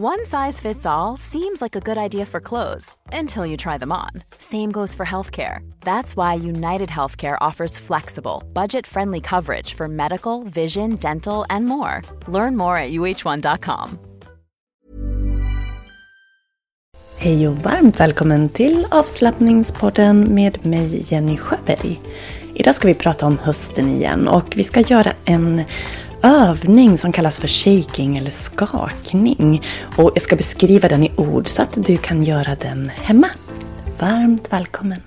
One size fits all seems like a good idea for clothes until you try them on. Same goes for healthcare. That's why United Healthcare offers flexible, budget friendly coverage for medical, vision, dental, and more. Learn more at uh1.com. Hej och varmt välkommen till avslappningspodden med mig Jenny Sjöberg. Idag ska vi prata om hösten igen och vi ska göra en övning som kallas för shaking eller skakning. Och jag ska beskriva den i ord så att du kan göra den hemma. Varmt välkommen!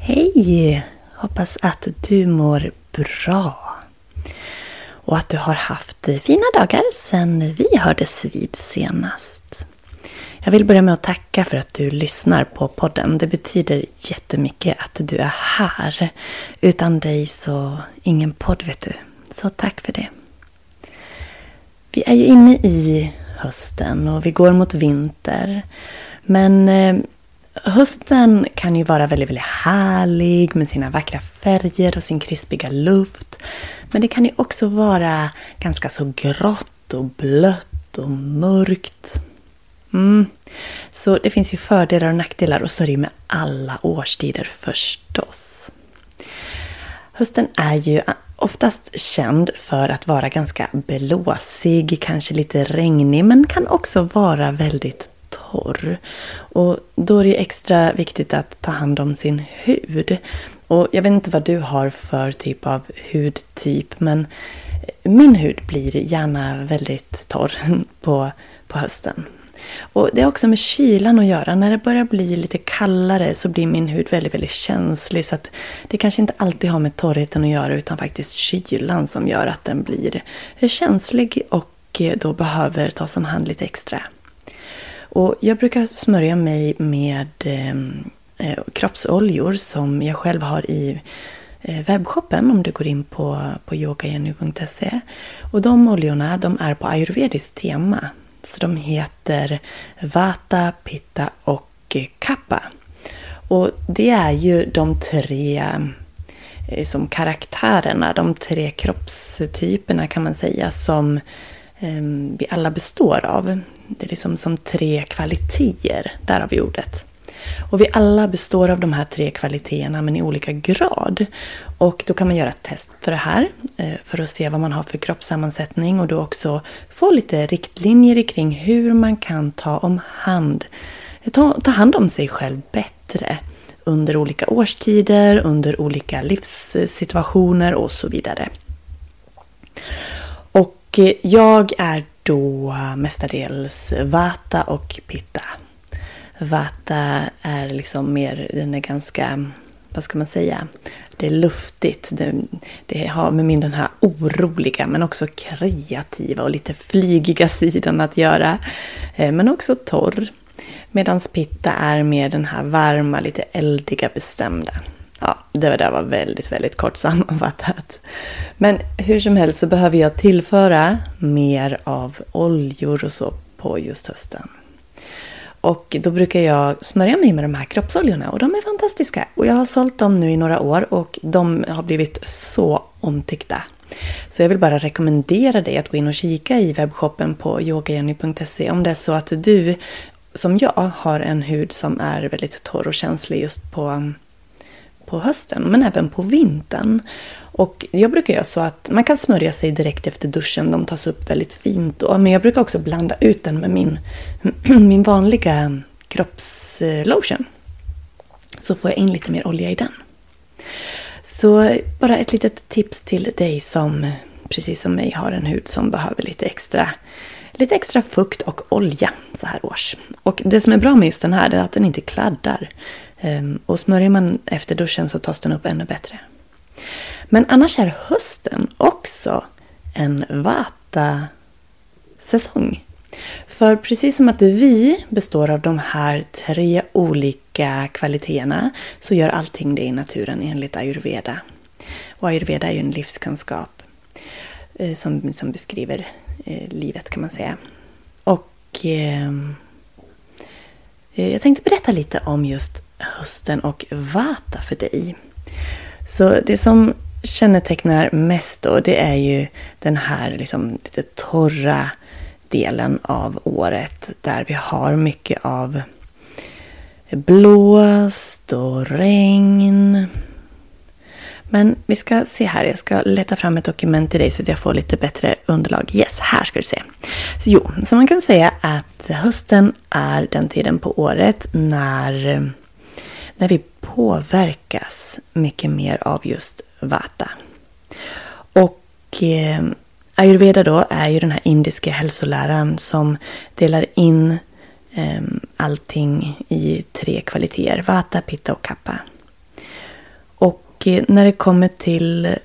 Hej! Hoppas att du mår bra. Och att du har haft fina dagar sedan vi hördes vid senast. Jag vill börja med att tacka för att du lyssnar på podden. Det betyder jättemycket att du är här. Utan dig så ingen podd vet du. Så tack för det. Vi är ju inne i hösten och vi går mot vinter. Men eh, hösten kan ju vara väldigt, väldigt härlig med sina vackra färger och sin krispiga luft. Men det kan ju också vara ganska så grått och blött och mörkt. Mm. Så det finns ju fördelar och nackdelar och så är det ju med alla årstider förstås. Hösten är ju oftast känd för att vara ganska blåsig, kanske lite regnig, men kan också vara väldigt torr. Och då är det ju extra viktigt att ta hand om sin hud. Och jag vet inte vad du har för typ av hudtyp, men min hud blir gärna väldigt torr på, på hösten. Och Det har också med kylan att göra. När det börjar bli lite kallare så blir min hud väldigt, väldigt känslig. Så att det kanske inte alltid har med torrheten att göra utan faktiskt kylan som gör att den blir känslig och eh, då behöver tas om hand lite extra. Och jag brukar smörja mig med eh, eh kroppsoljor som jag själv har i eh, webbshoppen om du går in på, på yogagenu.se. Och de oljorna de är på ayurvediskt tema. Så de heter Vata, Pitta och Kappa. Och det är ju de tre eh, som karaktärerna, de tre kroppstyperna kan man säga som ehm, vi alla består av. Det är liksom som tre kvaliteter, där har vi ordet. Och vi alla består av de här tre kvaliteterna men i olika grad. Och då kan man göra ett test för det här eh, för att se vad man har för kroppssammansättning och då också få lite riktlinjer kring hur man kan ta om hand, eh, ta, ta hand om sig själv bättre under olika årstider, under olika livssituationer och så vidare. Och eh, jag är då mestadels Vata och Pitta. Vata är liksom mer, den är ganska, vad ska man säga, det är luftigt. Det, det har med min den här oroliga men också kreativa och lite flygiga sidan att göra. Eh, men också torr. Medan Pitta är mer den här varma, lite eldiga, bestämda. Ja, det där var väldigt, väldigt kort sammanfattat. Men hur som helst så behöver jag tillföra mer av oljor och så på just hösten. Och då brukar jag smörja mig med de här kroppsoljorna och de är fantastiska. Och jag har sålt dem nu i några år och de har blivit så omtyckta. Så jag vill bara rekommendera dig att gå in och kika i webbshoppen på yogajenny.se om det är så att du, som jag, har en hud som är väldigt torr och känslig just på, på hösten, men även på vintern. Och jag brukar göra så att man kan smörja sig direkt efter duschen. De tas upp väldigt fint då. Men jag brukar också blanda ut den med min, min vanliga kroppslotion. Så får jag in lite mer olja i den. Så bara ett litet tips till dig som precis som mig har en hud som behöver lite extra, lite extra fukt och olja så här års. Och det som är bra med just den här är att den inte kladdar. Ehm, och smörjer man efter duschen så tas den upp ännu bättre. Men annars är hösten också en vata-säsong. För precis som att vi består av de här tre olika kvaliteterna så gör allting det i naturen enligt ayurveda. Och ayurveda är ju en livskunskap eh, som, som beskriver eh, livet kan man säga. Och ehm, eh, jag tänkte berätta lite om just hösten och vata för dig. Så det som kännetecknar mest då, det är ju den här liksom lite torra delen av året där vi har mycket av blåst och regn. Men vi ska se här, jag ska leta fram ett dokument till dig så att jag får lite bättre underlag. Yes, här ska du se. Så jo, så man kan säga att hösten är den tiden på året när, när vi påverkas mycket mer av just vata. Och eh, ayurveda då är ju den här indiska hälsoläraren som delar in eh, allting i tre kvaliteter. Vata, pitta och kappa. Och eh, när det kommer till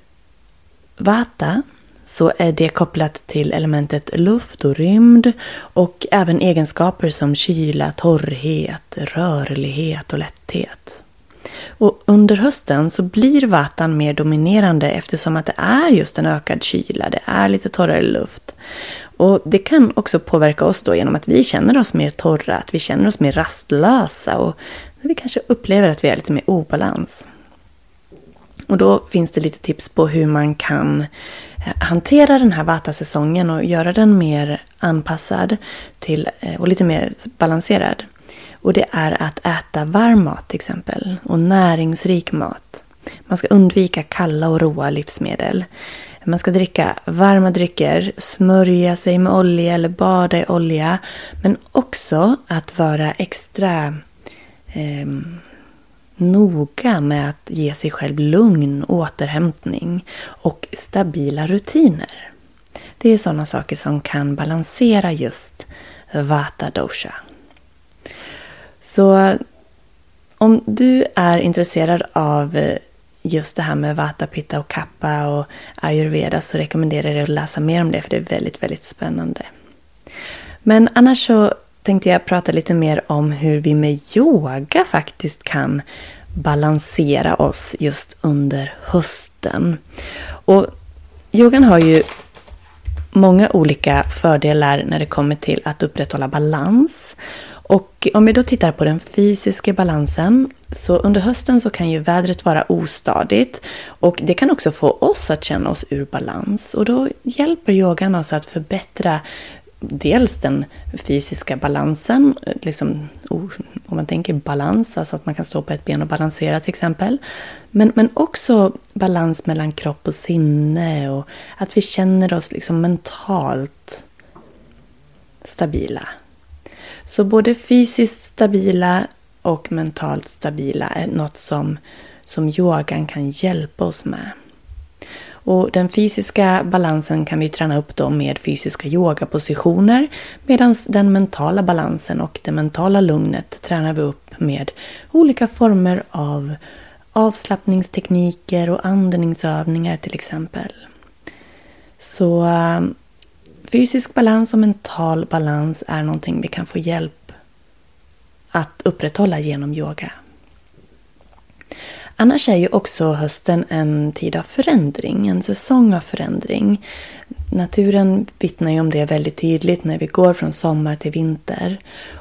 vata så är det kopplat till elementet luft och rymd och även egenskaper som kyla, torrhet, rörlighet och lätthet. Och under hösten så blir vatan mer dominerande eftersom att det är just en ökad kyla, det är lite torrare luft. Och det kan också påverka oss då genom att vi känner oss mer torra, att vi känner oss mer rastlösa och vi kanske upplever att vi är lite mer obalans. Och då finns det lite tips på hur man kan hantera den här vata-säsongen och göra den mer anpassad till, eh, och lite mer balanserad. Och det är att äta varm mat till exempel och näringsrik mat. Man ska undvika kalla och råa livsmedel. Man ska dricka varma drycker, smörja sig med olja eller bada i olja. Men också att vara extra eh, noga med att ge sig själv lugn, återhämtning och stabila rutiner. Det är sådana saker som kan balansera just Vata dosha. Så om du är intresserad av eh, just det här med Vata, Pitta och Kappa och ayurveda så rekommenderar jag dig att läsa mer om det för det är väldigt, väldigt spännande. Men annars så tänkte jag prata lite mer om hur vi med yoga faktiskt kan balansera oss just under hösten. Och yogan har ju många olika fördelar när det kommer till att upprätthålla balans och om vi då tittar på den fysiska balansen så under hösten så kan ju vädret vara ostadigt och det kan också få oss att känna oss ur balans och då hjälper yogan oss att förbättra dels den fysiska balansen, liksom, oh, om man tänker balans, alltså att man kan stå på ett ben och balansera till exempel. Men, men också balans mellan kropp och sinne och att vi känner oss liksom mentalt stabila. Så både fysiskt stabila och mentalt stabila är något som, som yogan kan hjälpa oss med. Och den fysiska balansen kan vi träna upp då med fysiska yogapositioner medan den mentala balansen och det mentala lugnet tränar vi upp med olika former av avslappningstekniker och andningsövningar till exempel. Så eh, Fysisk balans och mental balans är någonting vi kan få hjälp att upprätthålla genom yoga. Annars är ju också hösten en tid av förändring, en säsong av förändring. Naturen vittnar ju om det väldigt tydligt när vi går från sommar till vinter.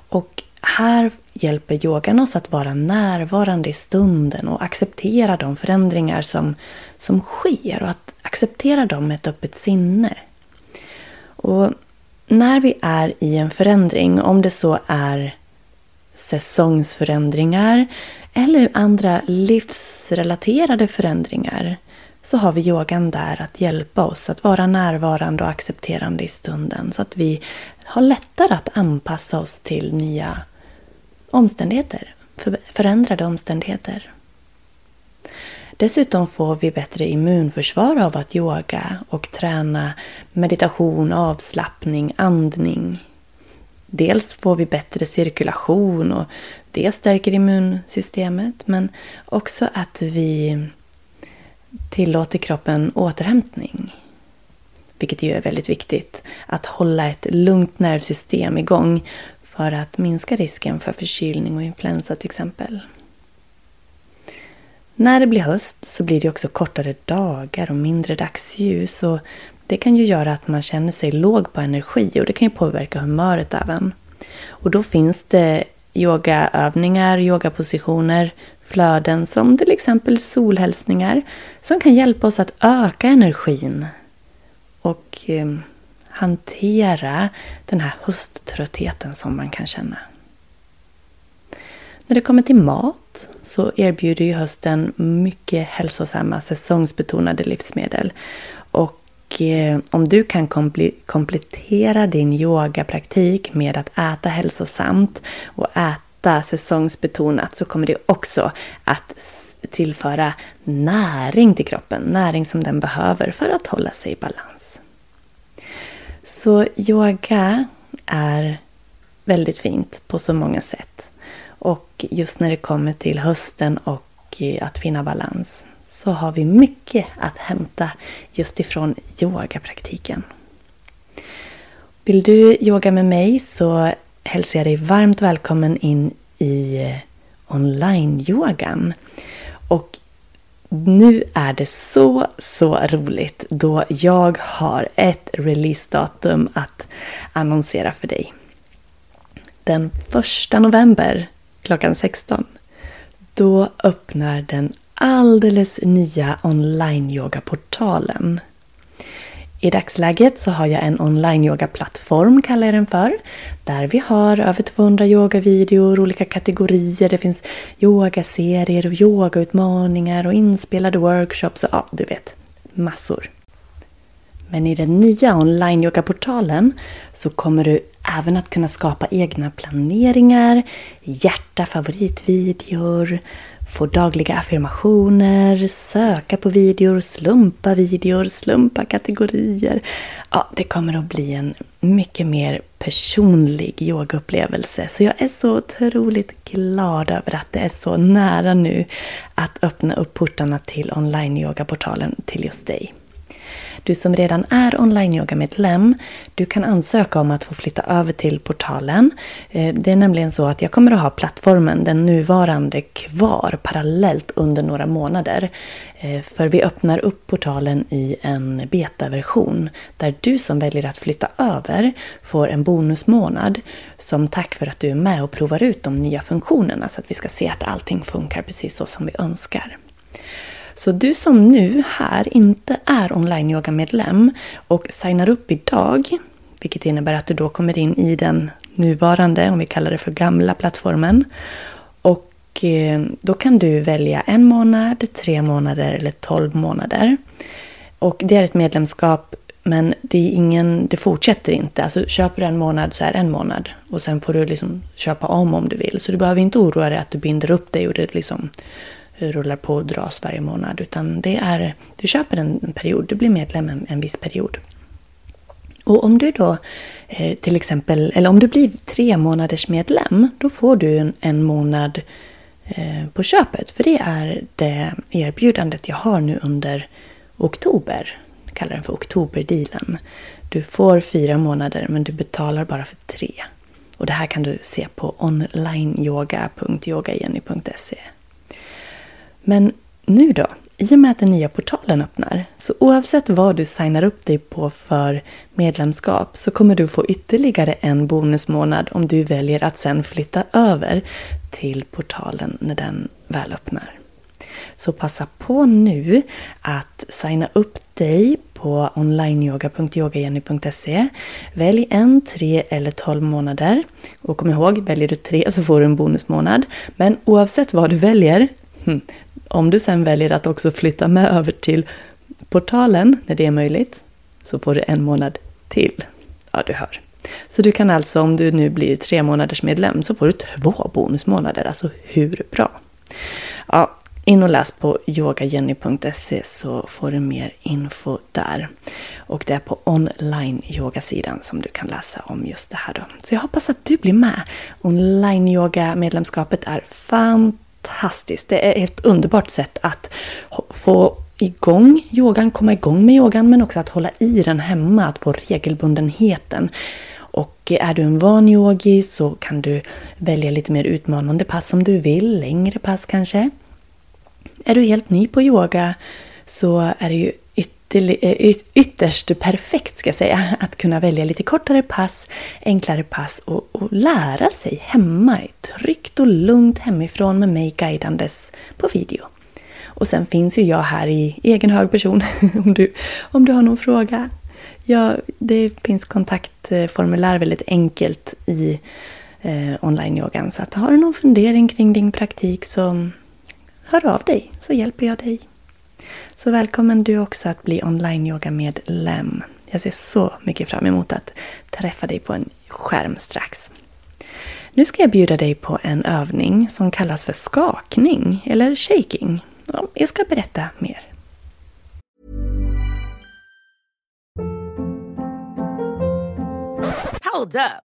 Och här hjälper yogan oss att vara närvarande i stunden och acceptera de förändringar som, som sker och att acceptera dem med ett öppet sinne. Och när vi är i en förändring, om det så är säsongsförändringar eller andra livsrelaterade förändringar så har vi yogan där att hjälpa oss att vara närvarande och accepterande i stunden så att vi har lättare att anpassa oss till nya omständigheter, förändrade omständigheter. Dessutom får vi bättre immunförsvar av att yoga och träna meditation, avslappning, andning. Dels får vi bättre cirkulation och det stärker immunsystemet men också att vi tillåter kroppen återhämtning. Vilket ju är väldigt viktigt. Att hålla ett lugnt nervsystem igång för att minska risken för förkylning och influensa till exempel. När det blir höst så blir det också kortare dagar och mindre dagsljus och det kan ju göra att man känner sig låg på energi och det kan ju påverka humöret även. Och då finns det yogaövningar, yogapositioner, flöden som till exempel solhälsningar som kan hjälpa oss att öka energin och eh, hantera den här hösttröttheten som man kan känna. När det kommer till mat så erbjuder ju hösten mycket hälsosamma säsongsbetonade livsmedel. Och eh, om du kan komplettera din yogapraktik med att äta hälsosamt och äta säsongsbetonat så kommer det också att tillföra näring till kroppen. Näring som den behöver för att hålla sig i balans. Så yoga är väldigt fint på så många sätt. Och just när det kommer till hösten och eh, att finna balans så har vi mycket att hämta just ifrån yogapraktiken. Vill du yoga med mig så hälsar jag dig varmt välkommen in i eh, online-yogan. Och nu är det så, så roligt då jag har ett releasedatum att annonsera för dig. Den 1 november klockan 16. Då öppnar den alldeles nya online-yoga-portalen. I dagsläget så har jag en online-yoga-plattform, kallar jag den för. Där vi har över 200 yogavideor, olika kategorier. Det finns yogaserier och yogautmaningar och inspelade workshops och ja, du vet, massor. Men i den nya online-yogaportalen så kommer du även att kunna skapa egna planeringar, hjärta favoritvideor, få dagliga affirmationer, söka på videor, slumpa videor, slumpa kategorier. Ja, det kommer att bli en mycket mer personlig yogaupplevelse. Så jag är så otroligt glad över att det är så nära nu att öppna upp portarna till online-yogaportalen till just dig. Du som redan är online-yoga-medlem, du kan ansöka om att få flytta över till portalen. Eh, det är nämligen så att jag kommer att ha plattformen, den nuvarande, kvar parallellt under några månader. Eh, för vi öppnar upp portalen i en betaversion där du som väljer att flytta över får en bonusmånad som tack för att du är med och provar ut de nya funktionerna så att vi ska se att allting funkar precis så som vi önskar. Så du som nu här inte är online-yoga-medlem och signar upp idag, vilket innebär att du då kommer in i den nuvarande, om vi kallar det för gamla plattformen. Och eh, då kan du välja en månad, tre månader eller tolv månader. Och det är ett medlemskap men det, är ingen, det fortsätter inte. Alltså köper du en månad så är det en månad. Och sen får du liksom köpa om om du vill. Så du behöver inte oroa dig att du binder upp dig och det liksom rullar på och dras varje månad. Utan det är, du köper en, period, du blir medlem en, en viss period. Och om du då eh, till exempel, eller om du blir tre månaders medlem, då får du en, en månad eh, på köpet. För det är det erbjudandet jag har nu under oktober. Jag kallar den för oktoberdealen. Du får fyra månader men du betalar bara för tre. Och det här kan du se på onlineyoga.yogajenny.se. Men nu då? I och med att den nya portalen öppnar, så oavsett vad du signar upp dig på för medlemskap så kommer du få ytterligare en bonusmånad om du väljer att sen flytta över till portalen när den väl öppnar. Så passa på nu att signa upp dig på onlineyoga.yogajenny.se. Välj en, tre eller tolv månader. Och kom ihåg, väljer du tre så får du en bonusmånad. Men oavsett vad du väljer, Hmm. om du sen väljer att också flytta med över till portalen när det är möjligt, så får du en månad till. Ja, du hör. Så du kan alltså, om du nu blir tre månaders medlem, så får du två bonusmånader. Alltså hur bra? Ja, in och läs på yogajenny.se så får du mer info där. Och det är på online-yogasidan som du kan läsa om just det här då. Så jag hoppas att du blir med. Online-yoga-medlemskapet är fantastiskt. Det är ett underbart sätt att få igång yogan, komma igång med yogan men också att hålla i den hemma, att få regelbundenheten. Och är du en van yogi så kan du välja lite mer utmanande pass om du vill, längre pass kanske. Är du helt ny på yoga så är det ju eh, ytterst perfekt ska jag säga att kunna välja lite kortare pass, enklare pass och, och lära sig hemma tryggt och lugnt hemifrån med mig guidandes på video. Och sen finns ju jag här i egen hög person om du, om du har någon fråga. Ja, det finns kontaktformulär väldigt enkelt i eh, online-yogan. Så att har du någon fundering kring din praktik så hör av dig så hjälper jag dig. Så välkommen du också att bli online-yoga-medlem. Jag ser så mycket fram emot att träffa dig på en skärm strax. Nu ska jag bjuda dig på en övning som kallas för skakning eller shaking. Jag ska berätta mer. Hold up.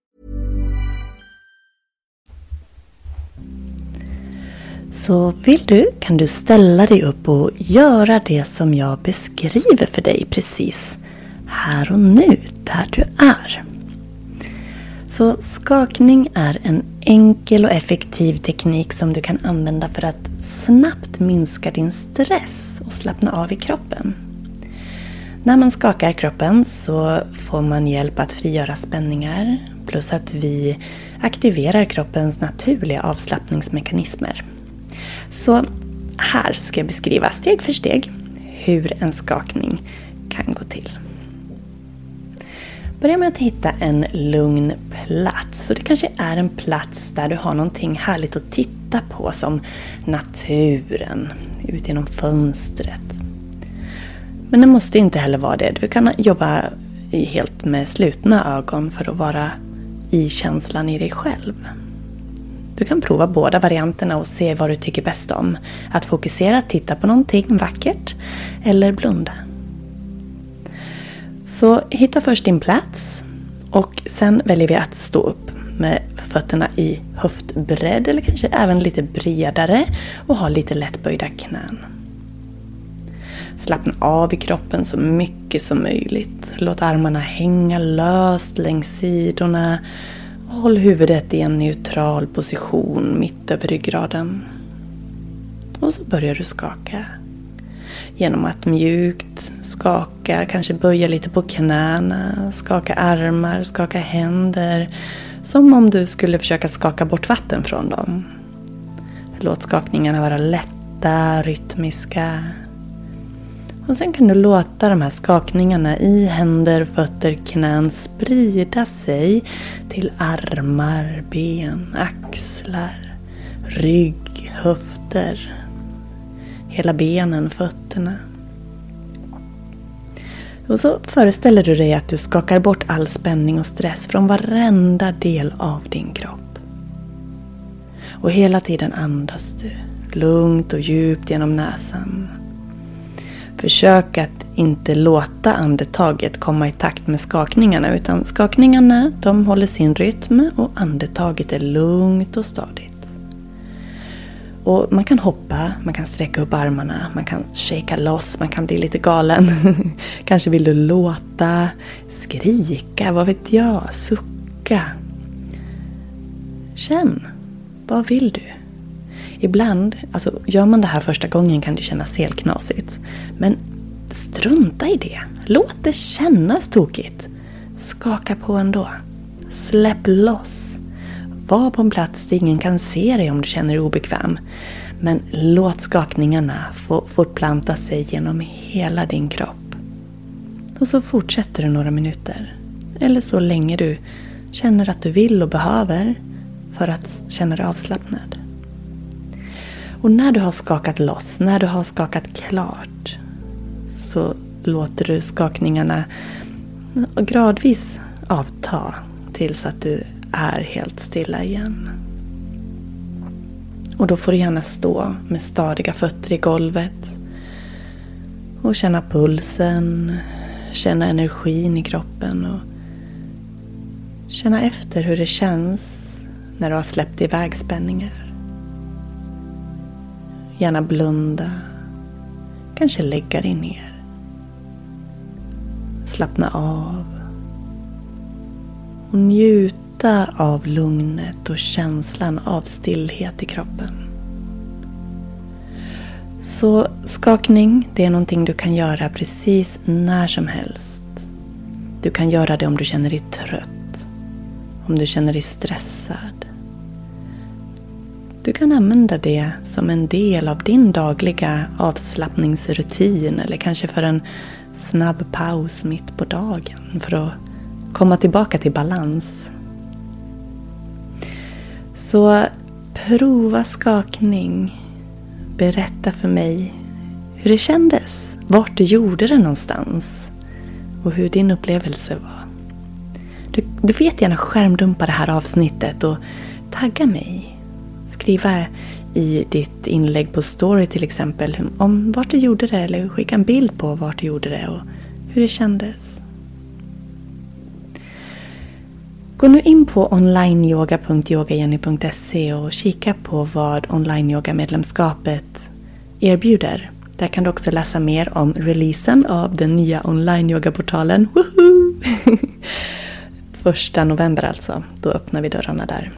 Så vill du kan du ställa dig upp och göra det som jag beskriver för dig precis här och nu, där du är. Så skakning är en enkel och effektiv teknik som du kan använda för att snabbt minska din stress och slappna av i kroppen. När man skakar kroppen så får man hjälp att frigöra spänningar plus att vi aktiverar kroppens naturliga avslappningsmekanismer. Så här ska jag beskriva steg för steg hur en skakning kan gå till. Börja med att hitta en lugn plats. Och det kanske är en plats där du har någonting härligt att titta på som naturen, ut genom fönstret. Men det måste inte heller vara det. Du kan jobba helt med slutna ögon för att vara i känslan i dig själv. Du kan prova båda varianterna och se vad du tycker bäst om. Att fokusera, titta på någonting vackert eller blunda. Så hitta först din plats och sen väljer vi att stå upp med fötterna i höftbredd eller kanske även lite bredare och ha lite lättböjda knän. Slappna av i kroppen så mycket som möjligt. Låt armarna hänga löst längs sidorna Håll huvudet i en neutral position mitt över ryggraden. Och så börjar du skaka. Genom att mjukt skaka, kanske böja lite på knäna, skaka armar, skaka händer. Som om du skulle försöka skaka bort vatten från dem. Låt skakningarna vara lätta, rytmiska. Och sen kan du låta de här skakningarna i händer, fötter, knän sprida sig till armar, ben, axlar, rygg, höfter. Hela benen, fötterna. Och så föreställer du dig att du skakar bort all spänning och stress från varenda del av din kropp. Och hela tiden andas du lugnt och djupt genom näsan. Försök att inte låta andetaget komma i takt med skakningarna utan skakningarna de håller sin rytm och andetaget är lugnt och stadigt. Och man kan hoppa, man kan sträcka upp armarna, man kan shaka loss, man kan bli lite galen. Kanske vill du låta, skrika, vad vet jag, sucka. Känn, vad vill du? Ibland, alltså gör man det här första gången kan det kännas helt knasigt. Men strunta i det. Låt det kännas tokigt. Skaka på ändå. Släpp loss. Var på en plats där ingen kan se dig om du känner dig obekväm. Men låt skakningarna få fortplanta sig genom hela din kropp. Och så fortsätter du några minuter. Eller så länge du känner att du vill och behöver för att känna dig avslappnad. Och när du har skakat loss, när du har skakat klart så låter du skakningarna gradvis avta tills att du är helt stilla igen. Och då får du gärna stå med stadiga fötter i golvet och känna pulsen, känna energin i kroppen och känna efter hur det känns när du har släppt iväg spänningar. Gärna blunda, kanske lägga dig ner. Slappna av och njuta av lugnet och känslan av stillhet i kroppen. Så skakning, det är någonting du kan göra precis när som helst. Du kan göra det om du känner dig trött, om du känner dig stressad. Du kan använda det som en del av din dagliga avslappningsrutin eller kanske för en snabb paus mitt på dagen för att komma tillbaka till balans. Så prova skakning. Berätta för mig hur det kändes. Vart du gjorde det någonstans. Och hur din upplevelse var. Du, du får jättegärna skärmdumpa det här avsnittet och tagga mig. Skriva i ditt inlägg på story till exempel om vart du gjorde det eller skicka en bild på vart du gjorde det och hur det kändes. Gå nu in på onlineyoga.yogajenny.se och kika på vad onlineyogamedlemskapet erbjuder. Där kan du också läsa mer om releasen av den nya onlineyogaportalen. Första november alltså. Då öppnar vi dörrarna där.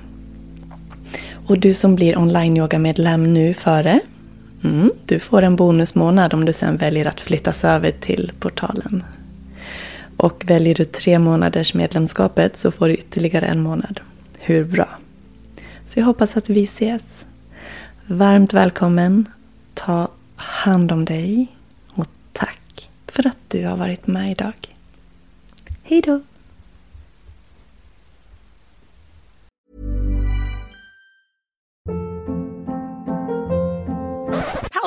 Och du som blir online-yoga-medlem nu före, mm, du får en bonusmånad om du sen väljer att flyttas över till portalen. Och väljer du tre månaders medlemskapet så får du ytterligare en månad. Hur bra? Så jag hoppas att vi ses. Varmt välkommen. Ta hand om dig. Och tack för att du har varit med idag. Hej då!